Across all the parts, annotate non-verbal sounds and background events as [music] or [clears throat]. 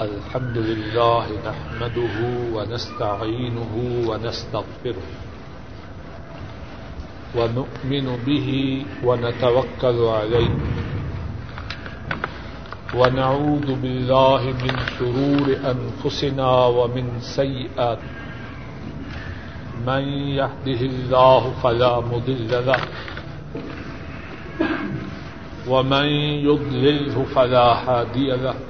الحمد لله نحمده ونستعينه ونستغفره ونؤمن به ونتوكل عليه ونعوذ بالله من شرور أنفسنا ومن سيئات من يهده الله فلا مضل له ومن يضلله فلا هادي له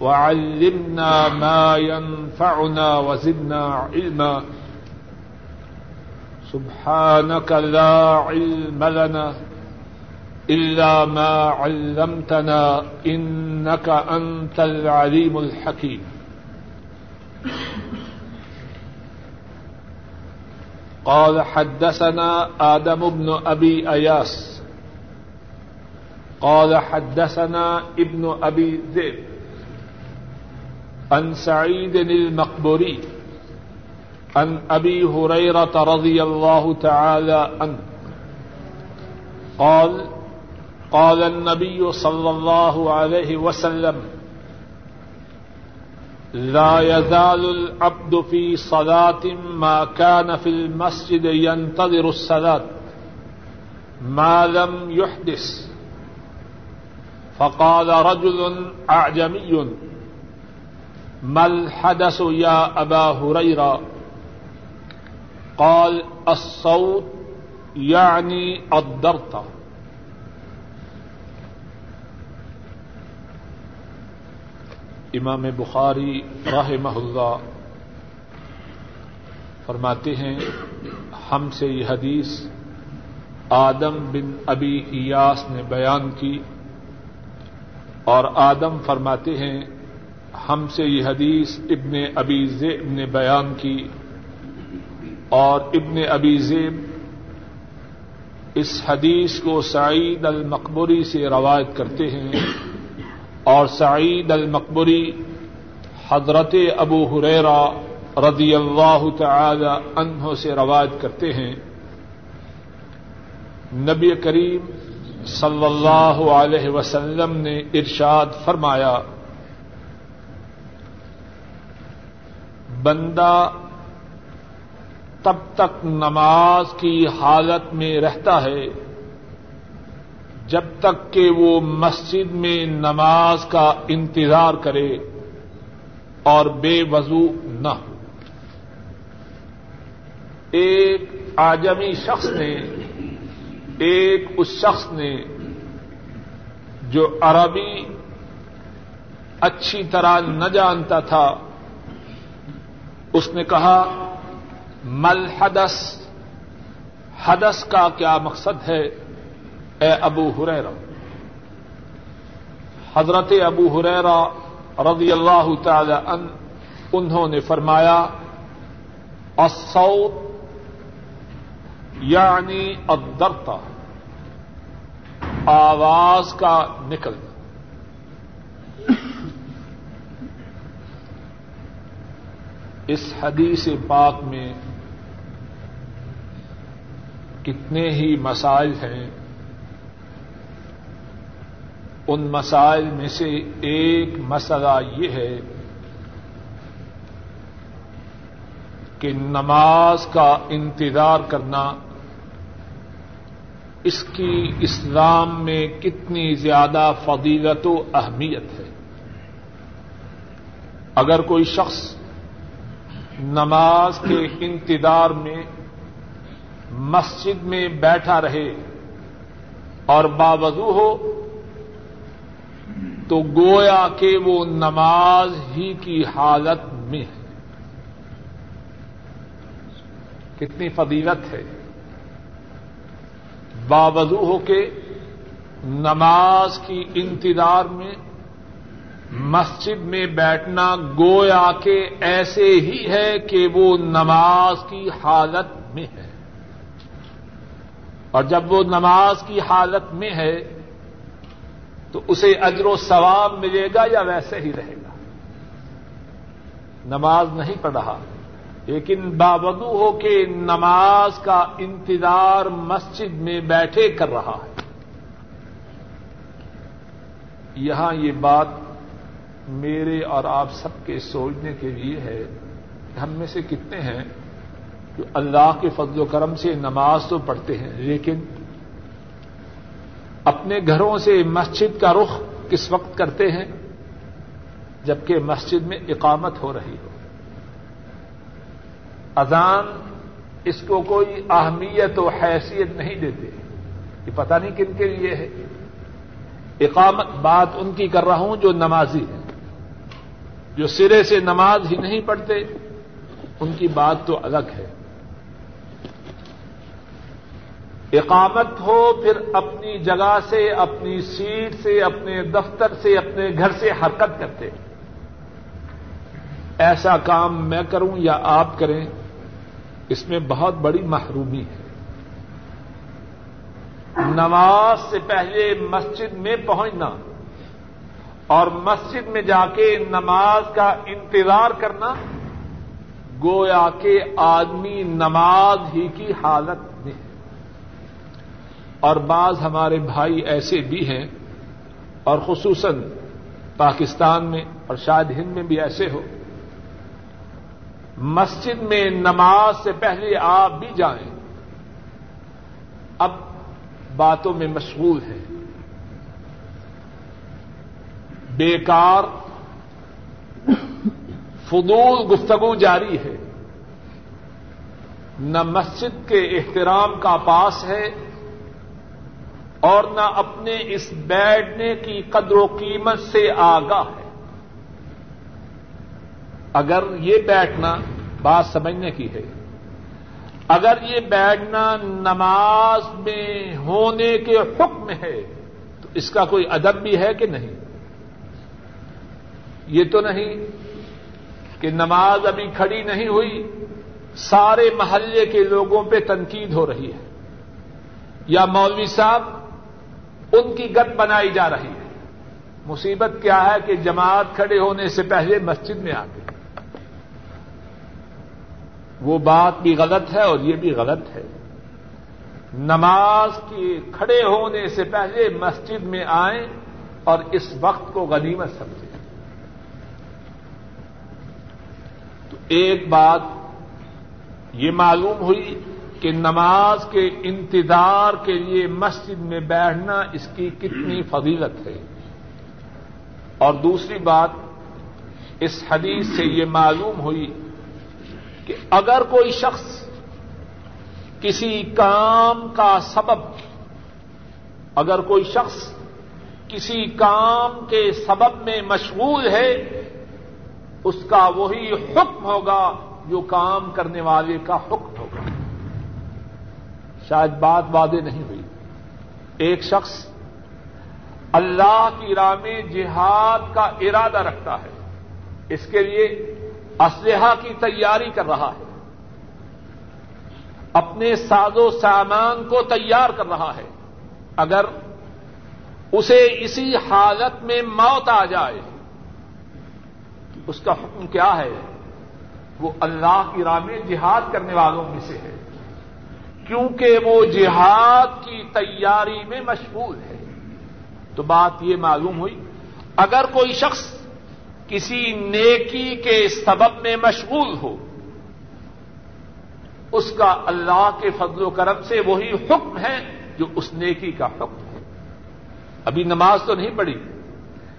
وعلمنا ما ينفعنا وزدنا علما. سبحانك لا علم لنا إلا ما علمتنا إنك أنت العليم الحكيم. قال حدثنا آدم بن أبي أياس. قال حدثنا ابن أبي ذئب. عن سعيد المقبري عن أبي هريرة رضي الله تعالى عنه. قال قال النبي صلى الله عليه وسلم لا يزال العبد في صلاة ما كان في المسجد ينتظر الصلاة، ما لم يحدث. فقال رجل أعجمي ما الحدث يا أبا هريرة؟ قال، الصوت يعني الضرطة امام بخاری رحمہ اللہ فرماتے ہیں، ہم سے یہ حدیث آدم بن ابی ایاس نے بیان کی اور آدم فرماتے ہیں ہم سے یہ حدیث ابن ابی زیب نے بیان کی اور ابن ابی زیب اس حدیث کو سعید المقبری سے روایت کرتے ہیں اور سعید المقبری حضرت ابو حریرا رضی اللہ تعالی عنہ سے روایت کرتے ہیں۔ نبی کریم صلی اللہ علیہ وسلم نے ارشاد فرمایا بندہ تب تک نماز کی حالت میں رہتا ہے جب تک کہ وہ مسجد میں نماز کا انتظار کرے اور بے وضو نہ ہو۔ ایک آجمی شخص نے، ایک اس شخص نے جو عربی اچھی طرح نہ جانتا تھا اس نے کہا ملحدس حدث. کا کیا مقصد ہے؟ اے ابو حریرا حضرت ابو حریرا رضی اللہ تعالی ان انہوں نے فرمایا، الصوت یعنی الدرتا آواز کا نکلنا۔ اس حدیث پاک میں کتنے ہی مسائل ہیں۔ ان مسائل میں سے ایک مسئلہ یہ ہے کہ نماز کا انتظار کرنا، اس کی اسلام میں کتنی زیادہ فضیلت و اہمیت ہے۔ اگر کوئی شخص نماز کے انتظار میں مسجد میں بیٹھا رہے اور باوضو ہو تو گویا کہ وہ نماز ہی کی حالت میں ہے۔ کتنی فضیلت ہے۔ باوضو ہو کے نماز کی انتظار میں مسجد میں بیٹھنا گویا کہ ایسے ہی ہے کہ وہ نماز کی حالت میں ہے۔ اور جب وہ نماز کی حالت میں ہے تو اسے اجر و ثواب ملے گا یا ویسے ہی رہے گا؟ نماز نہیں پڑھ رہا، لیکن باوضو ہو کے نماز کا انتظار مسجد میں بیٹھے کر رہا ہے۔ یہاں یہ بات میرے اور آپ سب کے سوچنے کے لیے ہے کہ ہم میں سے کتنے ہیں جو اللہ کے فضل و کرم سے نماز تو پڑھتے ہیں، لیکن اپنے گھروں سے مسجد کا رخ کس وقت کرتے ہیں؟ جبکہ مسجد میں اقامت ہو رہی ہو۔ اذان اس کو کوئی اہمیت و حیثیت نہیں دیتے۔ یہ پتہ نہیں کن کے لیے ہے۔ اقامت بات ان کی کر رہا ہوں جو نمازی ہے۔ جو سرے سے نماز ہی نہیں پڑھتے، ان کی بات تو الگ ہے۔ اقامت ہو پھر اپنی جگہ سے، اپنی سیٹ سے، اپنے دفتر سے، اپنے گھر سے حرکت کرتے۔ ایسا کام میں کروں یا آپ کریں، اس میں بہت بڑی محرومی ہے۔ نماز سے پہلے مسجد میں پہنچنا اور مسجد میں جا کے نماز کا انتظار کرنا گویا کے آدمی نماز ہی کی حالت میں ہے۔ اور بعض ہمارے بھائی ایسے بھی ہیں اور خصوصاً پاکستان میں اور شاید ہند میں بھی ایسے ہو۔ مسجد میں نماز سے پہلے آپ بھی جائیں۔ اب باتوں میں مشغول ہیں۔ بیکار فضول گفتگو جاری ہے۔ نہ مسجد کے احترام کا پاس ہے اور نہ اپنے اس بیٹھنے کی قدر و قیمت سے آگاہ ہے۔ اگر یہ بیٹھنا بات سمجھنے کی ہے۔ اگر یہ بیٹھنا نماز میں ہونے کے حکم ہے تو اس کا کوئی ادب بھی ہے کہ نہیں؟ یہ تو نہیں کہ نماز ابھی کھڑی نہیں ہوئی، سارے محلے کے لوگوں پہ تنقید ہو رہی ہے۔ یا مولوی صاحب، ان کی گت بنائی جا رہی ہے۔ مصیبت کیا ہے کہ جماعت کھڑے ہونے سے پہلے مسجد میں آ گئے وہ بات بھی غلط ہے اور یہ بھی غلط ہے۔ نماز کے کھڑے ہونے سے پہلے مسجد میں آئیں اور اس وقت کو غنیمت سمجھیں۔ ایک بات یہ معلوم ہوئی کہ نماز کے انتظار کے لیے مسجد میں بیٹھنا اس کی کتنی فضیلت ہے۔ اور دوسری بات، اس حدیث سے یہ معلوم ہوئی کہ اگر کوئی شخص کسی کام کا سبب، اگر کوئی شخص کسی کام کے سبب میں مشغول ہے اس کا وہی حکم ہوگا جو کام کرنے والے کا حکم ہوگا۔ شاید بات واضح نہیں ہوئی۔ ایک شخص اللہ کی راہ میں جہاد کا ارادہ رکھتا ہے۔ اس کے لیے اسلحہ کی تیاری کر رہا ہے۔ اپنے ساز و سامان کو تیار کر رہا ہے۔ اگر اسے اسی حالت میں موت آ جائے اس کا حکم کیا ہے؟ وہ اللہ کی راہ میں جہاد کرنے والوں میں سے ہے۔ کیونکہ وہ جہاد کی تیاری میں مشغول ہے۔ تو بات یہ معلوم ہوئی، اگر کوئی شخص کسی نیکی کے سبب میں مشغول ہو، اس کا اللہ کے فضل و کرم سے وہی حکم ہے جو اس نیکی کا حکم ہے۔ ابھی نماز تو نہیں پڑھی،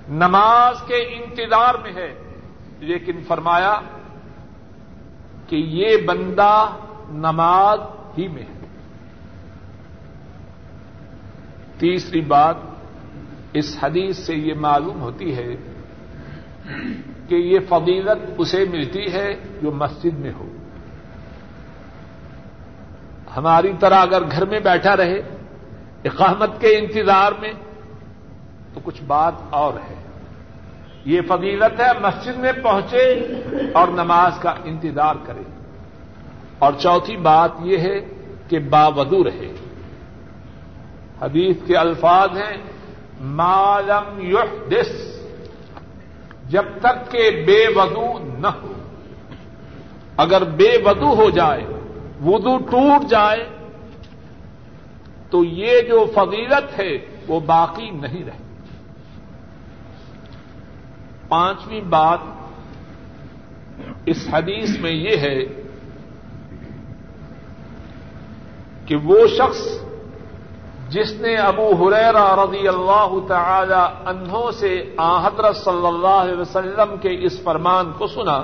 نماز کے انتظار میں ہے۔ لیکن فرمایا کہ یہ بندہ نماز ہی میں ہے۔ تیسری بات، اس حدیث سے یہ معلوم ہوتی ہے کہ یہ فضیلت اسے ملتی ہے جو مسجد میں ہو۔ ہماری طرح اگر گھر میں بیٹھا رہے، اقامت کے انتظار میں، تو کچھ بات اور ہے۔ یہ فضیلت ہے مسجد میں پہنچے اور نماز کا انتظار کرے۔ اور چوتھی بات یہ ہے کہ باودو رہے۔ حدیث کے الفاظ ہیں مالم یحدث جب تک کہ بے ودو نہ ہو۔ اگر بے ودو ہو جائے، وضو ٹوٹ جائے، تو یہ جو فضیلت ہے وہ باقی نہیں رہے۔ پانچویں بات اس حدیث میں یہ ہے کہ وہ شخص جس نے ابو حریرا رضی اللہ تعالی انہوں سے آ حضرت صلی اللہ علیہ وسلم کے اس فرمان کو سنا،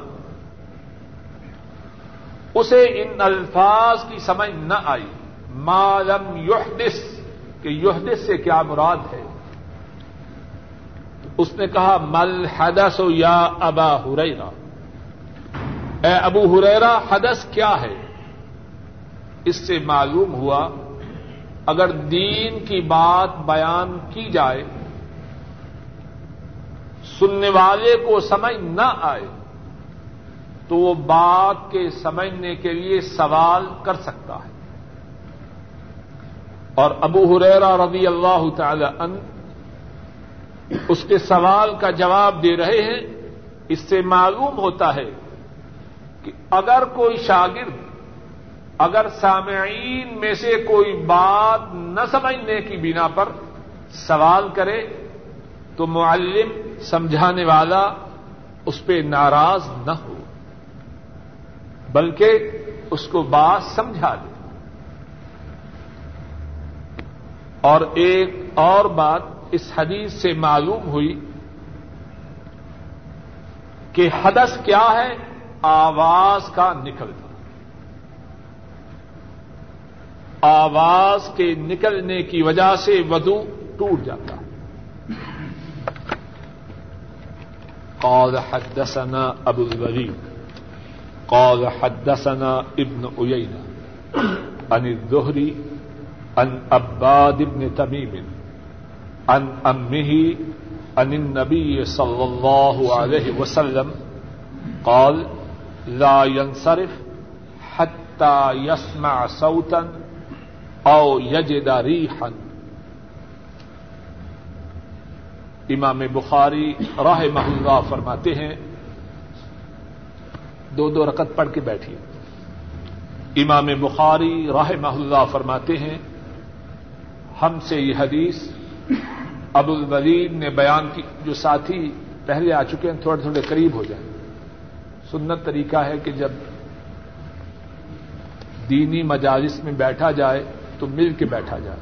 اسے ان الفاظ کی سمجھ نہ آئی۔ مالم یحدث کہ یحدث سے کیا مراد ہے؟ اس نے کہا، مل حدس یا ابا ہریرا اے ابو ہریرا حدس کیا ہے؟ اس سے معلوم ہوا، اگر دین کی بات بیان کی جائے، سننے والے کو سمجھ نہ آئے، تو وہ بات کے سمجھنے کے لیے سوال کر سکتا ہے۔ اور ابو حریرا رضی اللہ تعالی ان اس کے سوال کا جواب دے رہے ہیں، اس سے معلوم ہوتا ہے کہ اگر کوئی شاگرد، اگر سامعین میں سے کوئی بات نہ سمجھنے کی بنا پر سوال کرے، تو معلم سمجھانے والا اس پہ ناراض نہ ہو، بلکہ اس کو بات سمجھا دے۔ اور ایک اور بات اس حدیث سے معلوم ہوئی کہ حدث کیا ہے؟ آواز کا نکلنا۔ آواز کے نکلنے کی وجہ سے ودو ٹوٹ جاتا۔ قال حدثنا ابو الوليد قال حدثنا ابن عيينة عن الزهري عن عباد بن تميم عن أمه، عن النبي صلى الله عليه وسلم، قال لا ينصرف حتى يسمع صوتا او یجدا ریحن امام بخاری راہ محلہ فرماتے ہیں، دو دو رکت پڑھ کے بیٹھیے۔ امام بخاری راہ محلہ فرماتے ہیں، ہم سے یہ حدیث ابو الولید نے بیان کی، جو ساتھی پہلے آ چکے ہیں، تھوڑے تھوڑے قریب ہو جائیں۔ سنت طریقہ ہے کہ جب دینی مجالس میں بیٹھا جائے، تو مل کے بیٹھا جائے۔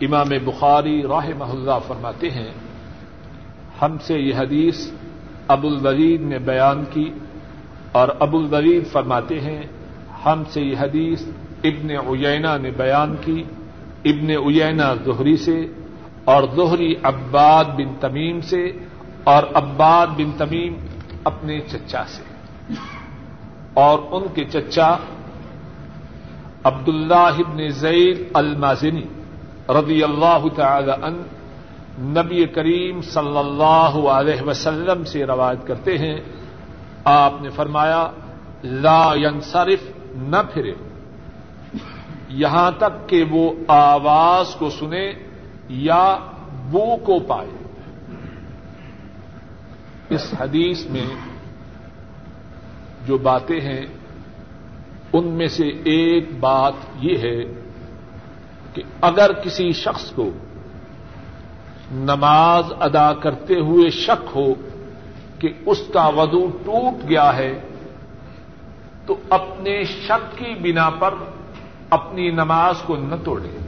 امام بخاری راہ محلہ فرماتے ہیں، ہم سے یہ حدیث ابو الولید نے بیان کی اور ابو الولید فرماتے ہیں ہم سے یہ حدیث ابن اینا نے بیان کی۔ ابن اینا زہری سے اور زہری عباد بن تمیم سے اور عباد بن تمیم اپنے چچا سے۔ اور ان کے چچا عبد اللہ ابن زید المازنی رضی اللہ تعالی ان نبی کریم صلی اللہ علیہ وسلم سے روایت کرتے ہیں۔ آپ نے فرمایا، لا ینصرف نہ پھرے۔ یہاں تک کہ وہ آواز کو سنے یا بو کو پائے۔ اس حدیث میں جو باتیں ہیں، ان میں سے ایک بات یہ ہے کہ اگر کسی شخص کو نماز ادا کرتے ہوئے شک ہو کہ اس کا وضو ٹوٹ گیا ہے تو اپنے شک کی بنا پر اپنی نماز کو نہ توڑے۔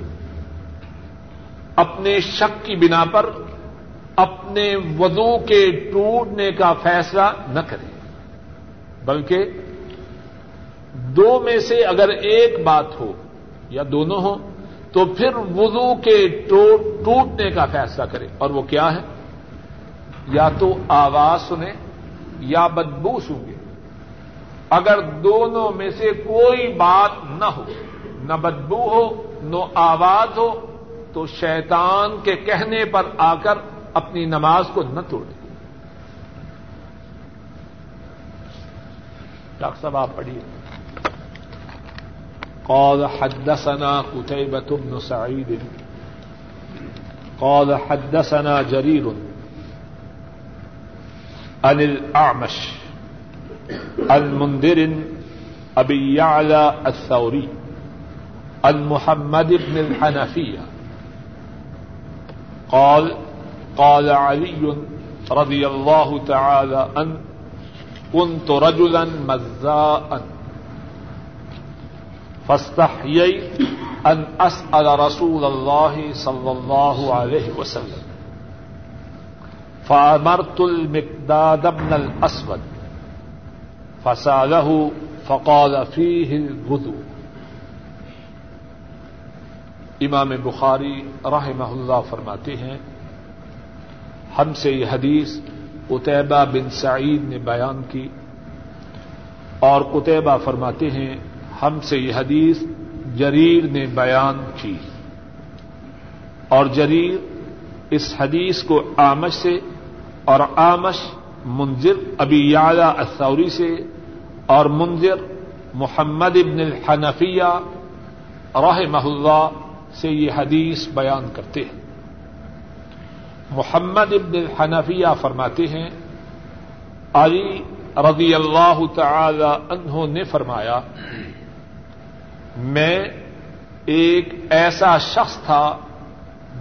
اپنے شک کی بنا پر اپنے وضو کے ٹوٹنے کا فیصلہ نہ کرے۔ بلکہ دو میں سے اگر ایک بات ہو یا دونوں ہوں، تو پھر وضو کے ٹوٹنے کا فیصلہ کرے۔ اور وہ کیا ہے؟ یا تو آواز سنے یا بدبو سنگے اگر دونوں میں سے کوئی بات نہ ہو، نہ بدبو ہو، نہ آواز ہو، تو شیطان کے کہنے پر آ کر اپنی نماز کو نہ توڑے ڈاکٹر صاحب، آپ پڑھیے۔ قال حدثنا قتيبة بن سعيد. قال حدثنا جرير عن الأعمش. المنذر أبي يعلى الثوري المحمد بن الحنفية. قال قال علي رضي الله تعالى أن كنت رجلا مزاء، فاستحييت أن أسأل رسول الله صلى الله عليه وسلم، فأمرت المقداد بن الأسود فسأله فقال فيه الغدو. امام بخاری رحمہ اللہ فرماتے ہیں، ہم سے یہ حدیث قطبہ بن سعید نے بیان کی اور قطبہ فرماتے ہیں، ہم سے یہ حدیث جریر نے بیان کی اور جریر اس حدیث کو آمش سے اور آمش منظر ابی یالا اثوری سے اور منظر محمد ابن الحنفیہ رحمہ اللہ سے یہ حدیث بیان کرتے ہیں۔ محمد ابن الحنفیہ فرماتے ہیں، علی رضی اللہ تعالی عنہ نے فرمایا، میں ایک ایسا شخص تھا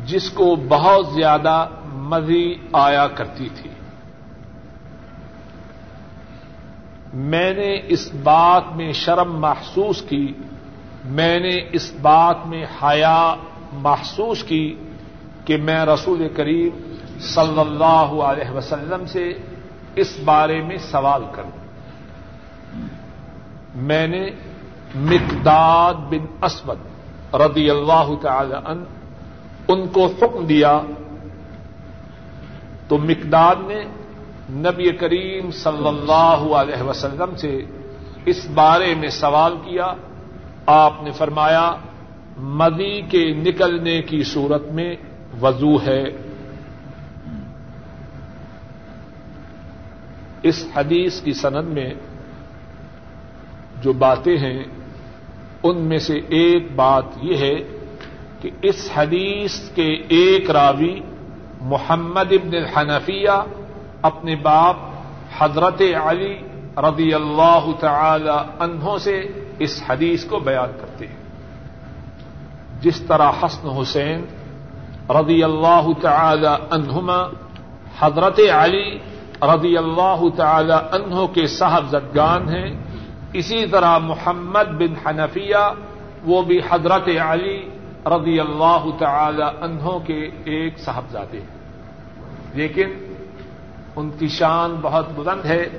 جس کو بہت زیادہ مزی آیا کرتی تھی۔ میں نے اس بات میں شرم محسوس کی، میں نے اس بات میں حیا محسوس کی کہ میں رسول کریم صلی اللہ علیہ وسلم سے اس بارے میں سوال کروں۔ میں نے مقداد بن اسود رضی اللہ تعالی ان ان کو حکم دیا۔ تو مقداد نے نبی کریم صلی اللہ علیہ وسلم سے اس بارے میں سوال کیا۔ آپ نے فرمایا، مدی کے نکلنے کی صورت میں وضو ہے۔ اس حدیث کی سند میں جو باتیں ہیں، ان میں سے ایک بات یہ ہے کہ اس حدیث کے ایک راوی، محمد ابن الحنفیہ اپنے باپ حضرت علی رضی اللہ تعالی عنہ سے اس حدیث کو بیان کرتے ہیں۔ جس طرح حسن حسین رضی اللہ تعالی عنہما حضرت علی رضی اللہ تعالی عنہ کے صاحب زدگان ہیں، اسی طرح محمد بن حنفیہ وہ بھی حضرت علی رضی اللہ تعالی عنہ کے ایک صاحبزادے ہیں۔ لیکن ان کی شان بہت بلند ہے۔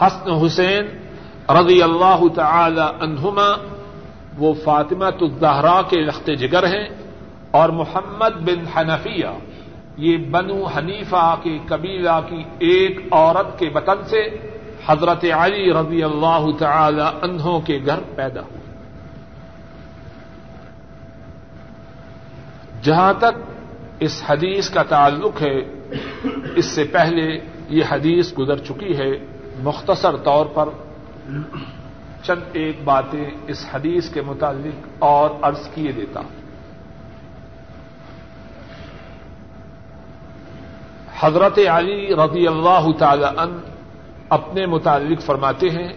حسن حسین رضی اللہ تعالی عنہما، وہ فاطمہ الزہرا کے لخت جگر ہیں اور محمد بن حنفیہ، یہ بنو حنیفہ کے قبیلہ کی ایک عورت کے وطن سے حضرت علی رضی اللہ تعالی انہوں کے گھر پیدا ہوئے۔ جہاں تک اس حدیث کا تعلق ہے، اس سے پہلے یہ حدیث گزر چکی ہے مختصر طور پر چند ایک باتیں اس حدیث کے متعلق اور عرض کیے دیتا ہوں۔ حضرت علی رضی اللہ تعالی ان اپنے متعلق فرماتے ہیں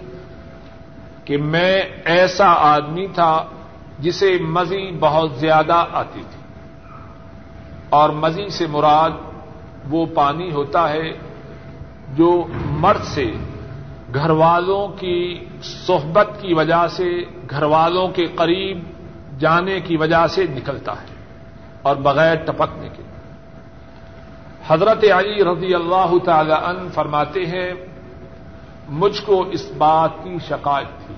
کہ میں ایسا آدمی تھا جسے مزی بہت زیادہ آتی تھی اور مزی سے مراد وہ پانی ہوتا ہے جو مرد سے گھر والوں کی صحبت کی وجہ سے گھر والوں کے قریب جانے کی وجہ سے نکلتا ہے اور بغیر ٹپکنے کے حضرت علی رضی اللہ تعالی عنہ فرماتے ہیں، مجھ کو اس بات کی شکایت تھی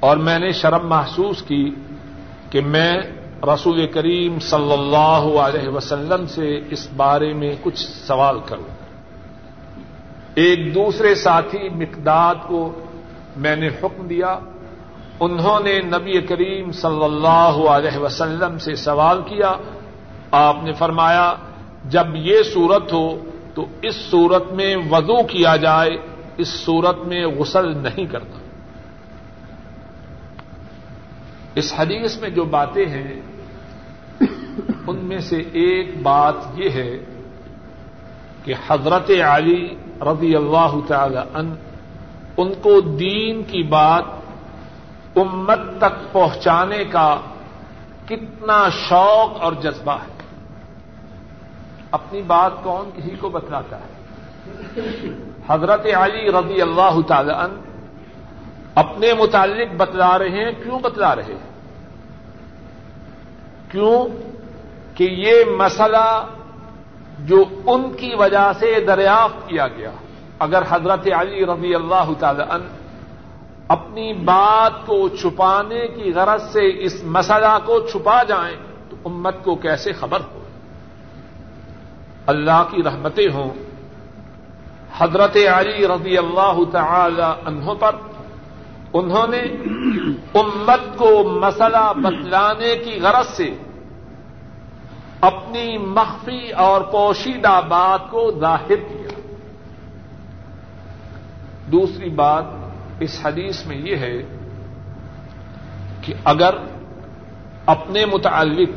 اور میں نے شرم محسوس کی کہ میں رسول کریم صلی اللہ علیہ وسلم سے اس بارے میں کچھ سوال کروں۔ ایک دوسرے ساتھی مقداد کو میں نے حکم دیا، انہوں نے نبی کریم صلی اللہ علیہ وسلم سے سوال کیا۔ آپ نے فرمایا، جب یہ صورت ہو تو اس صورت میں وضو کیا جائے، اس صورت میں غسل نہیں کرتا۔ اس حدیث میں جو باتیں ہیں، ان میں سے ایک بات یہ ہے کہ حضرت علی رضی اللہ تعالی ان ان کو دین کی بات امت تک پہنچانے کا کتنا شوق اور جذبہ ہے۔ اپنی بات کون کسی کو بتلاتا ہے؟ حضرت علی رضی اللہ تعالی ان اپنے متعلق بتلا رہے ہیں، کیوں بتلا رہے ہیں؟ کیوں کہ یہ مسئلہ جو ان کی وجہ سے دریافت کیا گیا۔ اگر حضرت علی رضی اللہ تعالی ان اپنی بات کو چھپانے کی غرض سے اس مسئلہ کو چھپا جائیں تو امت کو کیسے خبر ہو؟ اللہ کی رحمتیں ہوں۔ حضرت علی رضی اللہ تعالی عنہ پر انہوں نے امت کو مسئلہ بتلانے کی غرض سے اپنی مخفی اور پوشیدہ بات کو ظاہر کیا۔ دوسری بات اس حدیث میں یہ ہے کہ اگر اپنے متعلق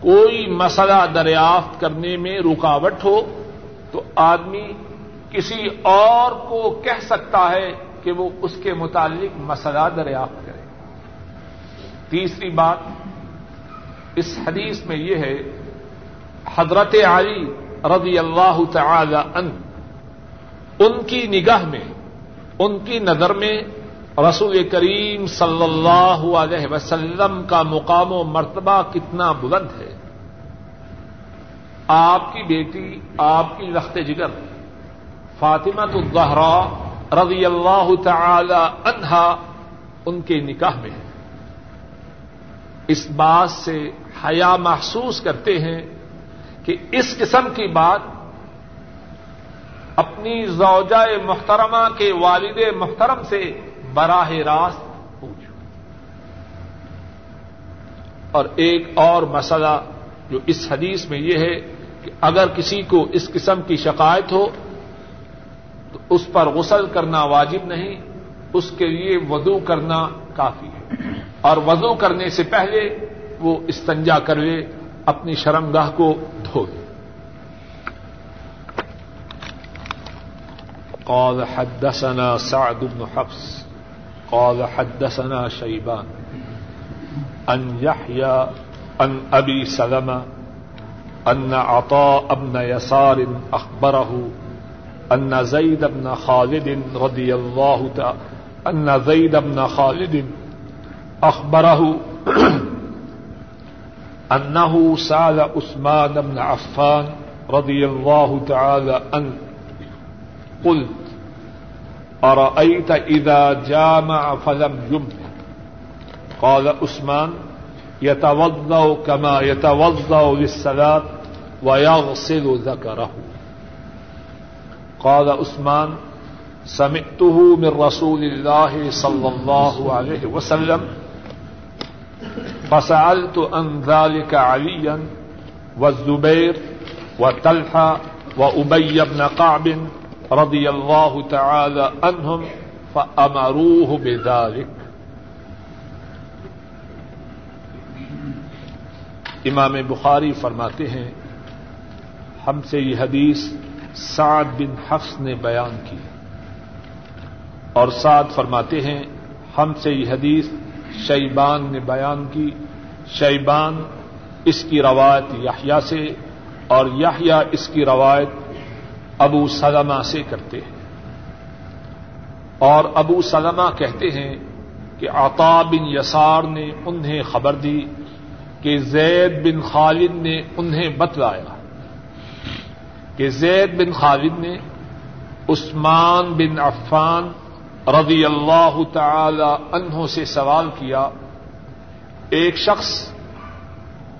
کوئی مسئلہ دریافت کرنے میں رکاوٹ ہو تو آدمی کسی اور کو کہہ سکتا ہے کہ وہ اس کے متعلق مسئلہ دریافت کرے۔ تیسری بات اس حدیث میں یہ ہے، حضرت علی رضی اللہ تعالی ان ان کی نگاہ میں، ان کی نظر میں رسول کریم صلی اللہ علیہ وسلم کا مقام و مرتبہ کتنا بلند ہے۔ آپ کی بیٹی، آپ کی لخت جگر فاطمہ الزہرا رضی اللہ تعالی عنہا ان کے نکاح میں ہے اس بات سے حیا محسوس کرتے ہیں کہ اس قسم کی بات اپنی زوجہ محترمہ کے والد محترم سے براہ راست پوچھو۔ اور ایک اور مسئلہ جو اس حدیث میں یہ ہے کہ اگر کسی کو اس قسم کی شکایت ہو اس پر غسل کرنا واجب نہیں، اس کے لیے وضو کرنا کافی ہے۔ اور وضو کرنے سے پہلے وہ استنجا کر لے، اپنی شرمگاہ کو دھو دے قال حدثنا سعد بن حفص، قال حدثنا شيبان ان يحيى ان ابي سلمة ان عطاء بن يسار اخبره ان زيد بن خالد رضي الله تعالى ان زيد بن خالد اخبره [clears throat] انه سال عثمان بن عفان رضي الله تعالى ان قلت، أرأيت إذا جامع فلم يمت؟ قال عثمان، يتوضأ كما يتوضأ للصلاة ويغسل ذكره. قال عثمان، سمعته من رسول الله صلى الله عليه وسلم، فسألت عن ذلك عليا والزبير وطلحة وأبي بن قعب رضي الله تعالى عنهم فأمروه بذلك. امام بخاری فرماتے ہیں، ہم سے یہ حدیث سعد بن حفص نے بیان کی اور سعد فرماتے ہیں، ہم سے یہ حدیث شیبان نے بیان کی۔ شیبان اس کی روایت یحییٰ سے اور یحییٰ اس کی روایت ابو سلمہ سے کرتے ہیں۔ اور ابو سلمہ کہتے ہیں کہ عطا بن یسار نے انہیں خبر دی کہ زید بن خالد نے انہیں بتلایا۔ کہ زید بن خالد نے عثمان بن عفان رضی اللہ تعالی عنہ سے سوال کیا، ایک شخص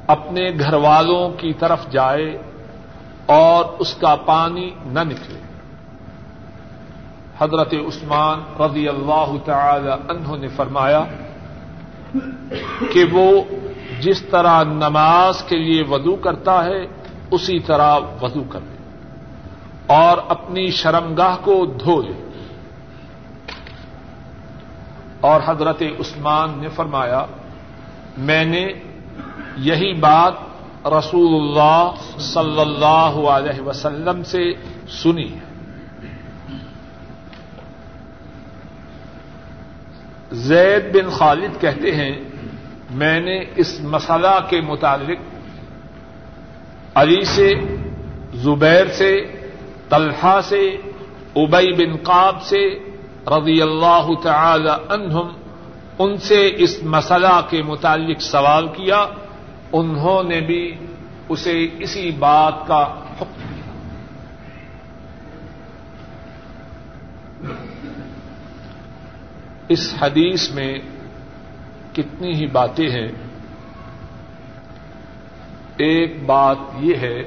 اپنے گھر والوں کی طرف جائے اور اس کا پانی نہ نکلے۔ حضرت عثمان رضی اللہ تعالی عنہ نے فرمایا کہ وہ جس طرح نماز کے لیے وضو کرتا ہے، اسی طرح وضو کر لے اور اپنی شرمگاہ کو دھو لے۔ اور حضرت عثمان نے فرمایا، میں نے یہی بات رسول اللہ صلی اللہ علیہ وسلم سے سنی ہے۔ زید بن خالد کہتے ہیں، میں نے اس مسئلہ کے متعلق علی سے، زبیر سے طلحہ سے ابئی بن قاب سے رضی اللہ تعالی عنہم، ان سے اس مسئلہ کے متعلق سوال کیا، انہوں نے بھی اسے اسی بات کا حکم دیا۔ اس حدیث میں کتنی ہی باتیں ہیں۔ ایک بات یہ ہے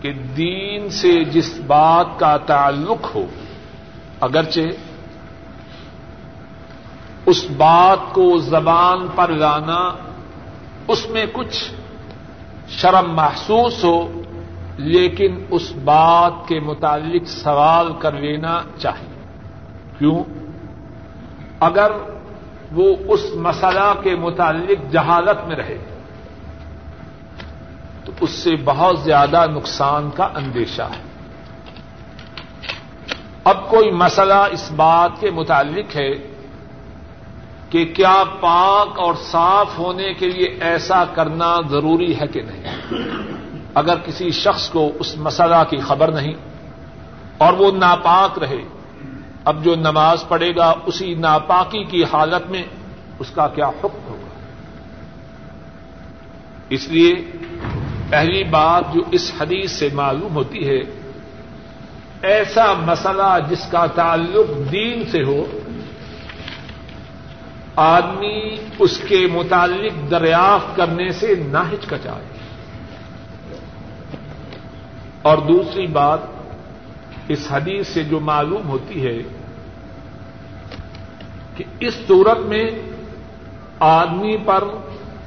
کہ دین سے جس بات کا تعلق ہو، اگرچہ اس بات کو زبان پر لانا اس میں کچھ شرم محسوس ہو، لیکن اس بات کے متعلق سوال کر لینا چاہیے۔ کیوں؟ اگر وہ اس مسئلہ کے متعلق جہالت میں رہے۔ اس سے بہت زیادہ نقصان کا اندیشہ ہے۔ اب کوئی مسئلہ اس بات کے متعلق ہے کہ کیا پاک اور صاف ہونے کے لیے ایسا کرنا ضروری ہے کہ نہیں؟ اگر کسی شخص کو اس مسئلہ کی خبر نہیں اور وہ ناپاک رہے، اب جو نماز پڑھے گا اسی ناپاکی کی حالت میں اس کا کیا حکم ہوگا؟ اس لیے پہلی بات جو اس حدیث سے معلوم ہوتی ہے، ایسا مسئلہ جس کا تعلق دین سے ہو، آدمی اس کے متعلق دریافت کرنے سے نہ ہچکچائے۔ اور دوسری بات، اس حدیث سے جو معلوم ہوتی ہے کہ اس صورت میں آدمی پر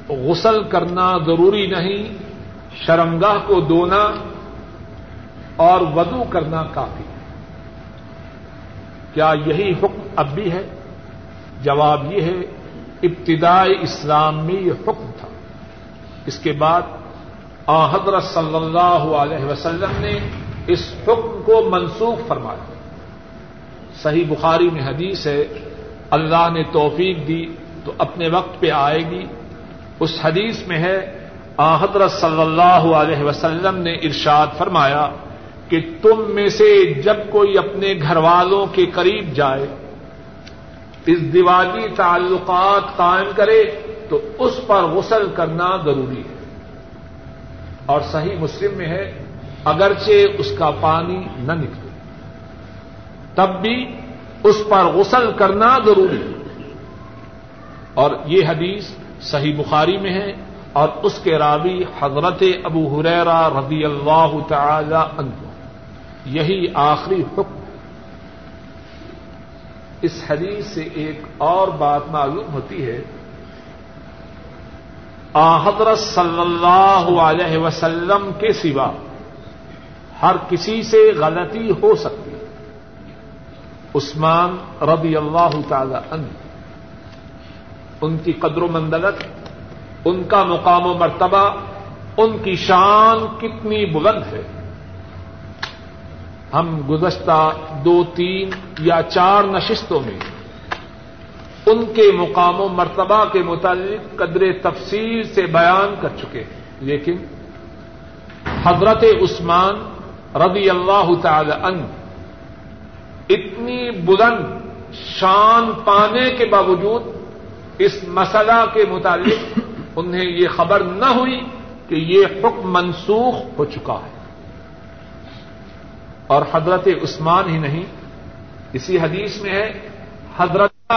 غسل کرنا ضروری نہیں شرمگاہ کو دھونا اور ودو کرنا کافی ہے۔ کیا یہی حکم اب بھی ہے؟ جواب یہ ہے ابتدائی اسلام میں یہ حکم تھا۔ اس کے بعد آ حضرت صلی اللہ علیہ وسلم نے اس حکم کو منسوخ فرمایا۔ صحیح بخاری میں حدیث ہے، اللہ نے توفیق دی تو اپنے وقت پہ آئے گی۔ اس حدیث میں ہے حضرت صلی اللہ علیہ وسلم نے ارشاد فرمایا کہ تم میں سے جب کوئی اپنے گھر والوں کے قریب جائے، اس دیوالی تعلقات قائم کرے تو اس پر غسل کرنا ضروری ہے۔ اور صحیح مسلم میں ہے، اگرچہ اس کا پانی نہ نکلے، تب بھی اس پر غسل کرنا ضروری ہے۔ اور یہ حدیث صحیح بخاری میں ہے اور اس کے راوی حضرت ابو حریرا رضی اللہ تعالی عنہ۔ یہی آخری حکم۔ اس حدیث سے ایک اور بات معلوم ہوتی ہے۔ آ حضرت صلی اللہ علیہ وسلم کے سوا ہر کسی سے غلطی ہو سکتی۔ عثمان رضی اللہ تعالی عنہ۔ ان کی قدر و مندلت ان کا مقام و مرتبہ، ان کی شان کتنی بلند ہے۔ ہم گزشتہ دو، تین یا چار نشستوں میں ان کے مقام و مرتبہ کے متعلق قدر تفصیل سے بیان کر چکے ہیں۔ لیکن حضرت عثمان رضی اللہ تعالی عنہ اتنی بلند شان پانے کے باوجود اس مسئلہ کے متعلق انہیں یہ خبر نہ ہوئی کہ یہ حکم منسوخ ہو چکا ہے۔ اور حضرت عثمان ہی نہیں، اسی حدیث میں ہے، حضرت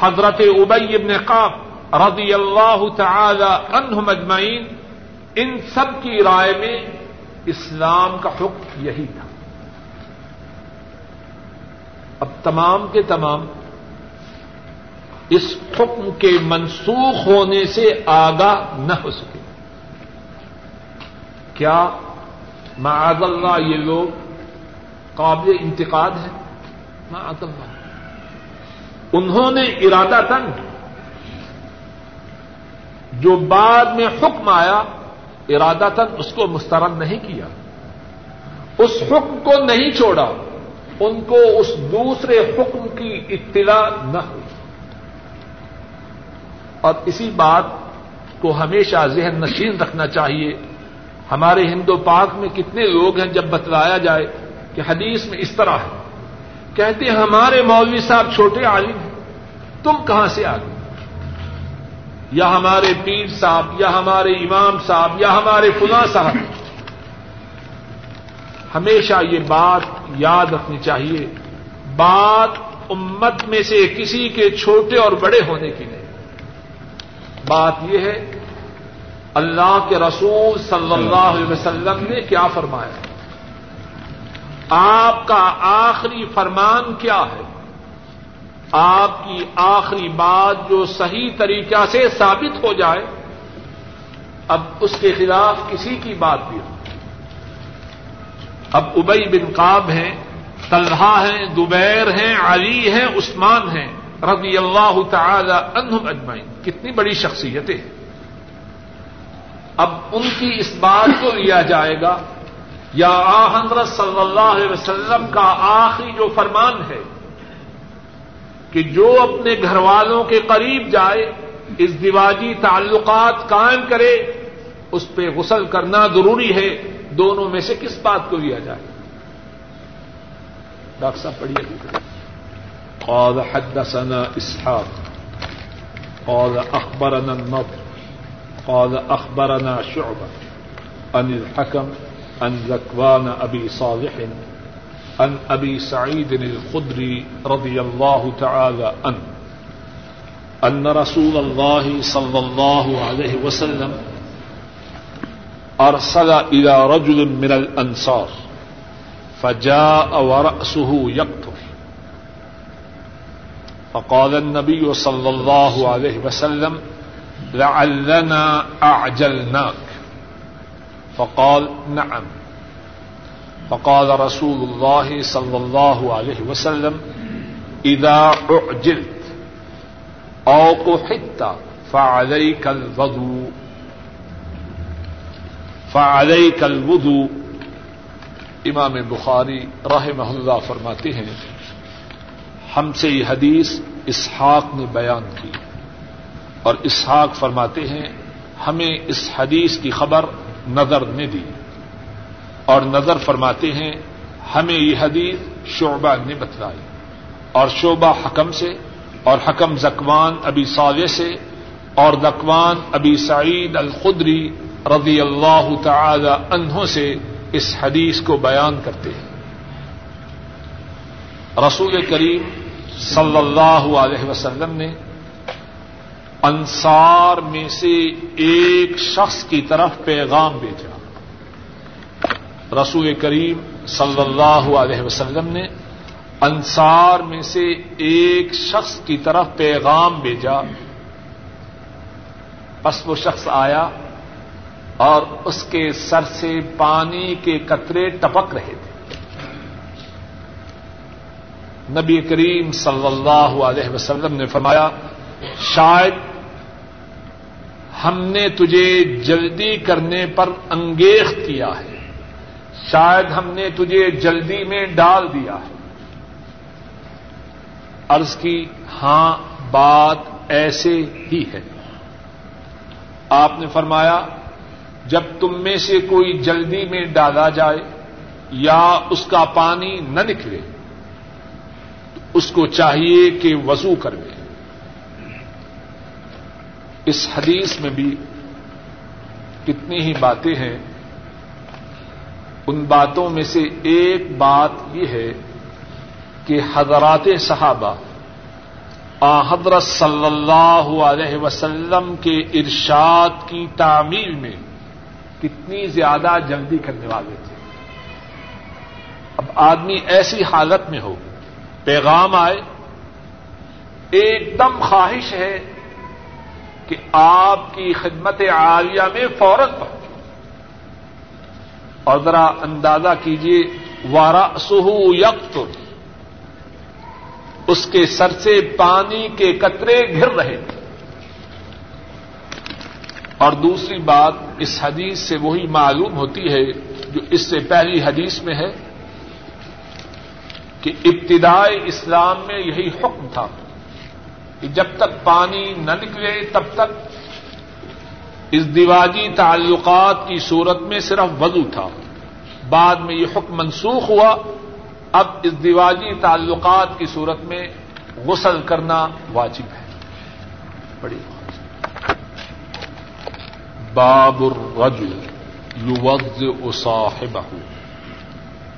حضرت ابئی ابن قاب رضی اللہ تعالی عنہ مجمعین ان سب کی رائے میں اسلام کا حکم یہی تھا۔ اب تمام کے تمام اس حکم کے منسوخ ہونے سے آگاہ نہ ہو سکے۔ کیا معاذ اللہ یہ لوگ قابل انتقاد ہے معاذ اللہ۔ انہوں نے ارادہ تن جو بعد میں حکم آیا، ارادہ تن اس کو مسترد نہیں کیا۔ اس حکم کو نہیں چھوڑا، ان کو اس دوسرے حکم کی اطلاع نہ ہوئی۔ اور اسی بات کو ہمیشہ ذہن نشین رکھنا چاہیے۔ ہمارے ہندو پاک میں کتنے لوگ ہیں جب بتلایا جائے کہ حدیث میں اس طرح ہے۔ کہتے ہیں ہمارے مولوی صاحب چھوٹے عالم ہیں، تم کہاں سے آ گئے یا ہمارے پیر صاحب، یا ہمارے امام صاحب، یا ہمارے فلاں صاحب۔ ہمیشہ یہ بات یاد رکھنی چاہیے۔ بات امت میں سے کسی کے چھوٹے اور بڑے ہونے کی نہیں بات یہ ہے، اللہ کے رسول صلی اللہ علیہ وسلم نے کیا فرمایا؟ آپ کا آخری فرمان کیا ہے؟ آپ کی آخری بات جو صحیح طریقہ سے ثابت ہو جائے، اب اس کے خلاف کسی کی بات بھی ہو۔ اب ابئی بن قاب ہیں، طلحہ ہیں دوبیر ہیں، علی ہیں، عثمان ہیں۔ رضی اللہ تعالی عنہم اجمعین۔ کتنی بڑی شخصیتیں۔ ہیں اب ان کی اس بات کو لیا جائے گا، یا حضرت صلی اللہ علیہ وسلم کا آخری جو فرمان ہے، کہ جو اپنے گھر والوں کے قریب جائے، اس دیواجی تعلقات قائم کرے، اس پہ غسل کرنا ضروری ہے۔ دونوں میں سے کس بات کو لیا جائے؟ ڈاکٹر صاحب، پڑھیے۔ قال حدثنا اسحاق قال اخبرنا النضر. قال اخبرنا شعبة. عن الحكم، عن ذكوان ابي صالح، عن ابي سعيد الخدري رضي الله تعالى عنه. ان رسول الله صلى الله عليه وسلم ارسل الى رجل من الانصار فجاء ورأسه يقطر فقال النبي صلى الله عليه وسلم، لعلنا أعجلناك. فقال، نعم. فقال رسول الله صلى الله عليه وسلم، إذا أعجلت أو قحدت فعليك الوضوء. فعليك الوضوء، امام بخاری راہ محلہ فرماتے ہیں ہم سے یہ حدیث اسحاق نے بیان کی۔ اور اسحاق فرماتے ہیں، ہمیں اس حدیث کی خبر نظر نے دی۔ اور نظر فرماتے ہیں، ہمیں یہ حدیث شعبہ نے بتلائی۔ اور شعبہ حکم سے، اور حکم زکوان ابی صالح سے، اور زکوان ابی سعید الخدری رضی اللہ تعالی عنہ سے اس حدیث کو بیان کرتے ہیں۔ رسول کریم صلی اللہ علیہ وسلم نے انصار میں سے ایک شخص کی طرف پیغام بھیجا۔ رسول کریم صلی اللہ علیہ وسلم نے انصار میں سے ایک شخص کی طرف پیغام بھیجا۔ بس وہ شخص آیا اور اس کے سر سے پانی کے قطرے ٹپک رہے تھے۔ نبی کریم صلی اللہ علیہ وسلم نے فرمایا، شاید ہم نے تجھے جلدی کرنے پر انگیخ کیا ہے۔ شاید ہم نے تجھے جلدی میں ڈال دیا ہے۔ عرض کی ہاں بات ایسے ہی ہے۔ آپ نے فرمایا، جب تم میں سے کوئی جلدی میں ڈالا جائے یا اس کا پانی نہ نکلے اس کو چاہیے کہ وضو کر لے۔ اس حدیث میں بھی کتنی ہی باتیں ہیں، ان باتوں میں سے ایک بات یہ ہے کہ حضرات صحابہ، آ حضرت صلی اللہ علیہ وسلم کے ارشاد کی تعمیل میں کتنی زیادہ جلدی کرنے والے تھے۔ اب آدمی ایسی حالت میں ہو پیغام آئے، ایک دم خواہش ہے کہ آپ کی خدمت عالیہ میں فوراً پہنچے اور ذرا اندازہ کیجیے وارا سہو یکت اس کے سر سے پانی کے قطرے گر رہے۔ تھے اور دوسری بات، اس حدیث سے وہی معلوم ہوتی ہے جو اس سے پہلی حدیث میں ہے۔ کہ ابتدائی اسلام میں یہی حکم تھا کہ جب تک پانی نہ نکلے تب تک اس دیواجی تعلقات کی صورت میں صرف وضو تھا۔ بعد میں یہ حکم منسوخ ہوا۔ اب اس دیواجی تعلقات کی صورت میں غسل کرنا واجب ہے۔ بڑی باب الرجل يوضئ صاحبه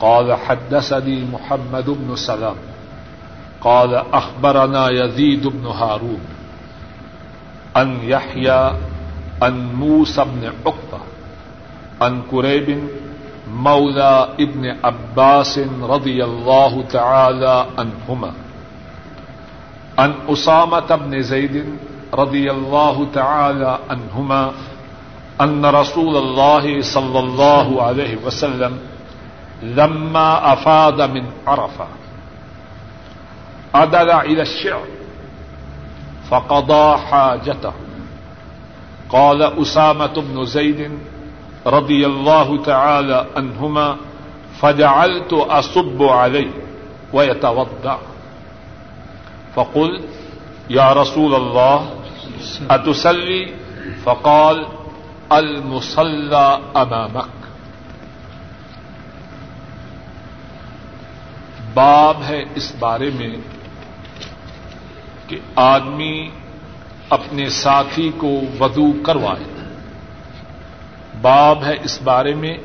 قال حدثني محمد بن سلام قال أخبرنا يزيد بن هارون أن يحيى أن موسى بن عقبة أن كريب مولى ابن عباس رضي الله تعالى عنهما أن أسامة بن زيد رضي الله تعالى عنهما ان رسول اللہ صلی اللہ علیہ وسلم لما افاد من عرفہ ادل الى الشعر. فقضى حاجته. قال أسامة بن زيد رضي الله تعالى عنهما فجعلت أصب عليه ويتوضع فقلت يا رسول الله، أتسلي؟ فقال المسلح امامک باب ہے اس بارے میں کہ آدمی اپنے ساتھی کو ودو کروائے۔ باب ہے اس بارے میں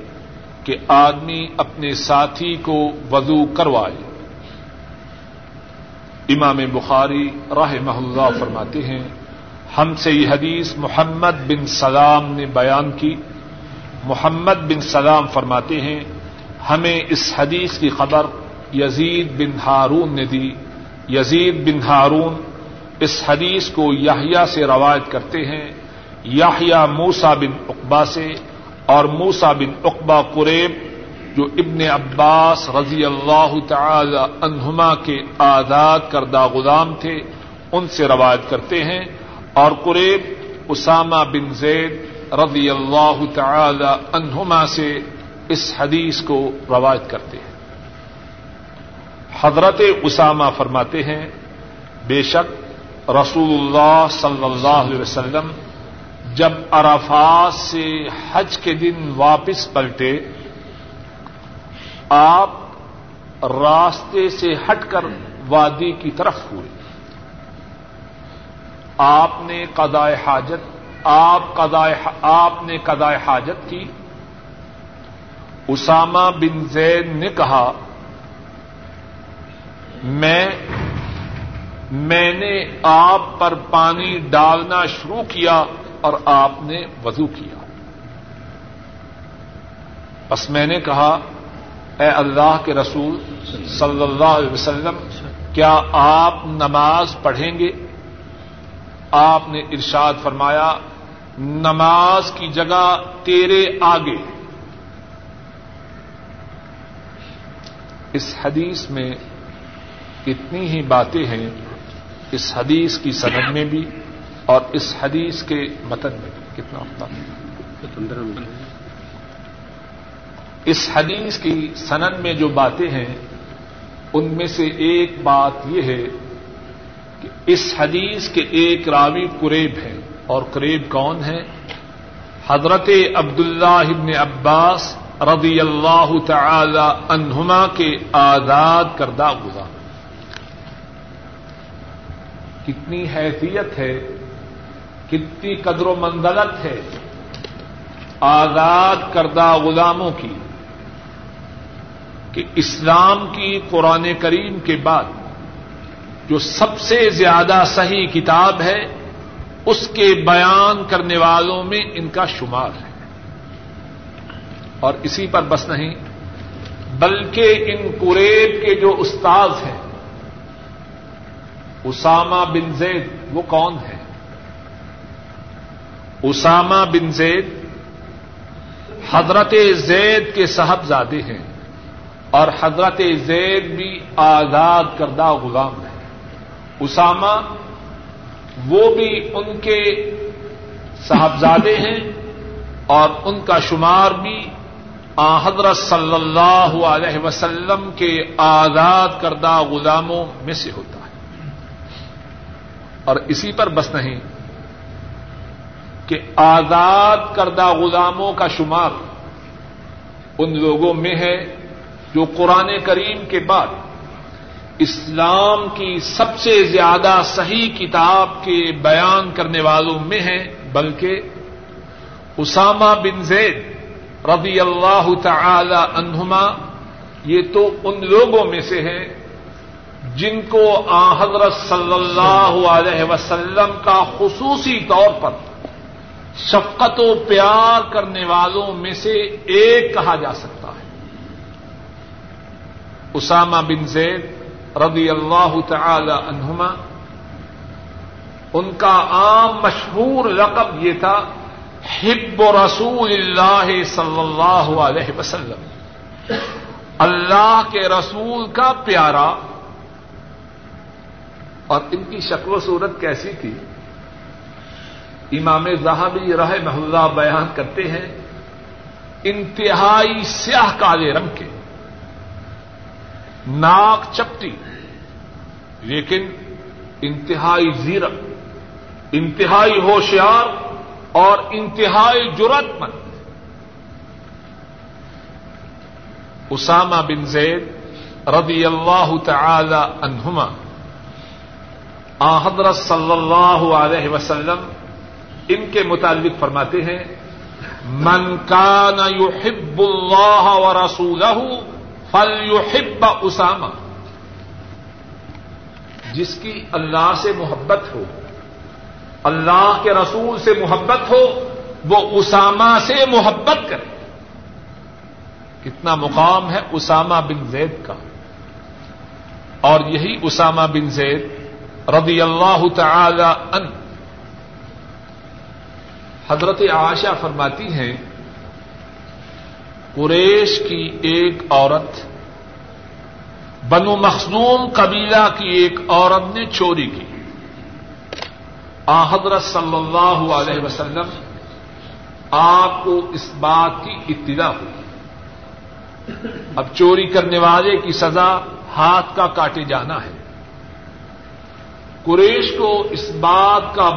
کہ آدمی اپنے ساتھی کو ودو کروائے۔ امام بخاری راہ محلہ فرماتے ہیں، ہم سے یہ حدیث محمد بن سلام نے بیان کی۔ محمد بن سلام فرماتے ہیں، ہمیں اس حدیث کی خبر یزید بن ہارون نے دی۔ یزید بن ہارون اس حدیث کو یاہیا سے روایت کرتے ہیں۔ یاہیا موسا بن اقبا سے اور موسا بن اقبا قریب، جو ابن عباس رضی اللہ تعالی عنہما کے آزاد کردہ غلام تھے، ان سے روایت کرتے ہیں۔ اور قریب اسامہ بن زید رضی اللہ تعالی عنہما سے اس حدیث کو روایت کرتے ہیں۔ حضرت اسامہ فرماتے ہیں، بے شک رسول اللہ صلی اللہ علیہ وسلم جب عرفات سے حج کے دن واپس پلٹے، آپ راستے سے ہٹ کر وادی کی طرف ہوئے۔ آپ نے قضائے حاجت، آپ آپ نے قضائے حاجت کی۔ اسامہ بن زید نے کہا میں میں نے آپ پر پانی ڈالنا شروع کیا اور آپ نے وضو کیا۔ بس میں نے کہا، اے اللہ کے رسول صلی اللہ علیہ وسلم، کیا آپ نماز پڑھیں گے؟ آپ نے ارشاد فرمایا، نماز کی جگہ تیرے آگے۔ اس حدیث میں اتنی ہی باتیں ہیں اس حدیث کی سند میں بھی اور اس حدیث کے متن میں بھی، کتنا پندرہ اس حدیث کی سند میں جو باتیں ہیں، ان میں سے ایک بات یہ ہے کہ اس حدیث کے ایک راوی قریب ہے اور قریب کون ہے حضرت عبداللہ ابن عباس رضی اللہ تعالی عنہما کے آزاد کردہ گزار کتنی حیثیت ہے، کتنی قدر و منزلت ہے آزاد کردہ غلاموں کی کہ اسلام کی قرآن کریم کے بعد جو سب سے زیادہ صحیح کتاب ہے، اس کے بیان کرنے والوں میں ان کا شمار ہے۔ اور اسی پر بس نہیں، بلکہ ان قریب کے جو استاذ ہیں اسامہ بن زید، وہ کون ہے؟ اسامہ بن زید حضرت زید کے صاحبزادے ہیں اور حضرت زید بھی آزاد کردہ غلام ہے اسامہ وہ بھی ان کے صاحبزادے ہیں اور ان کا شمار بھی آ حضرت صلی اللہ علیہ وسلم کے آزاد کردہ غلاموں میں سے ہوتا۔ ہے اور اسی پر بس نہیں کہ آزاد کردہ غلاموں کا شمار ان لوگوں میں ہے جو قرآن کریم کے بعد اسلام کی سب سے زیادہ صحیح کتاب کے بیان کرنے والوں میں ہیں، بلکہ اسامہ بن زید رضی اللہ تعالی عنہما یہ تو ان لوگوں میں سے ہیں جن کو آ حضرت صلی اللہ علیہ وسلم کا خصوصی طور پر شفقت و پیار کرنے والوں میں سے ایک کہا جا سکتا ہے۔ اسامہ بن زید رضی اللہ تعالی عنہما، ان کا عام مشہور رقب یہ تھا، حب رسول اللہ صلی اللہ علیہ وسلم۔ اللہ کے رسول کا پیارا۔ اور ان کی شکل و صورت کیسی تھی؟ امام زہابی رہ محلہ بیان کرتے ہیں، انتہائی سیاہ کالے رنگ کے، ناک چپٹی، لیکن انتہائی زیرک انتہائی ہوشیار اور انتہائی جرت مند۔ اسامہ بن زید رضی اللہ تعالی عنہما حضرت صلی اللہ علیہ وسلم ان کے متعلق فرماتے ہیں، من کان یحب اللہ و رسولہ فل یحب اسامہ. جس کی اللہ سے محبت ہو، اللہ کے رسول سے محبت ہو، وہ اسامہ سے محبت کرے۔ کتنا مقام ہے اسامہ بن زید کا۔ اور یہی اسامہ بن زید رضی اللہ تعالی عنہ۔ حضرت عائشہ فرماتی ہیں، قریش کی ایک عورت، بنو مخصوم قبیلہ کی ایک عورت نے چوری کی۔ آ حضرت صلی اللہ علیہ وسلم، آپ کو اس بات کی اطلاع ہوئی۔ اب چوری کرنے والے کی سزا ہاتھ کا کاٹے جانا ہے۔ قریش کو اس بات کا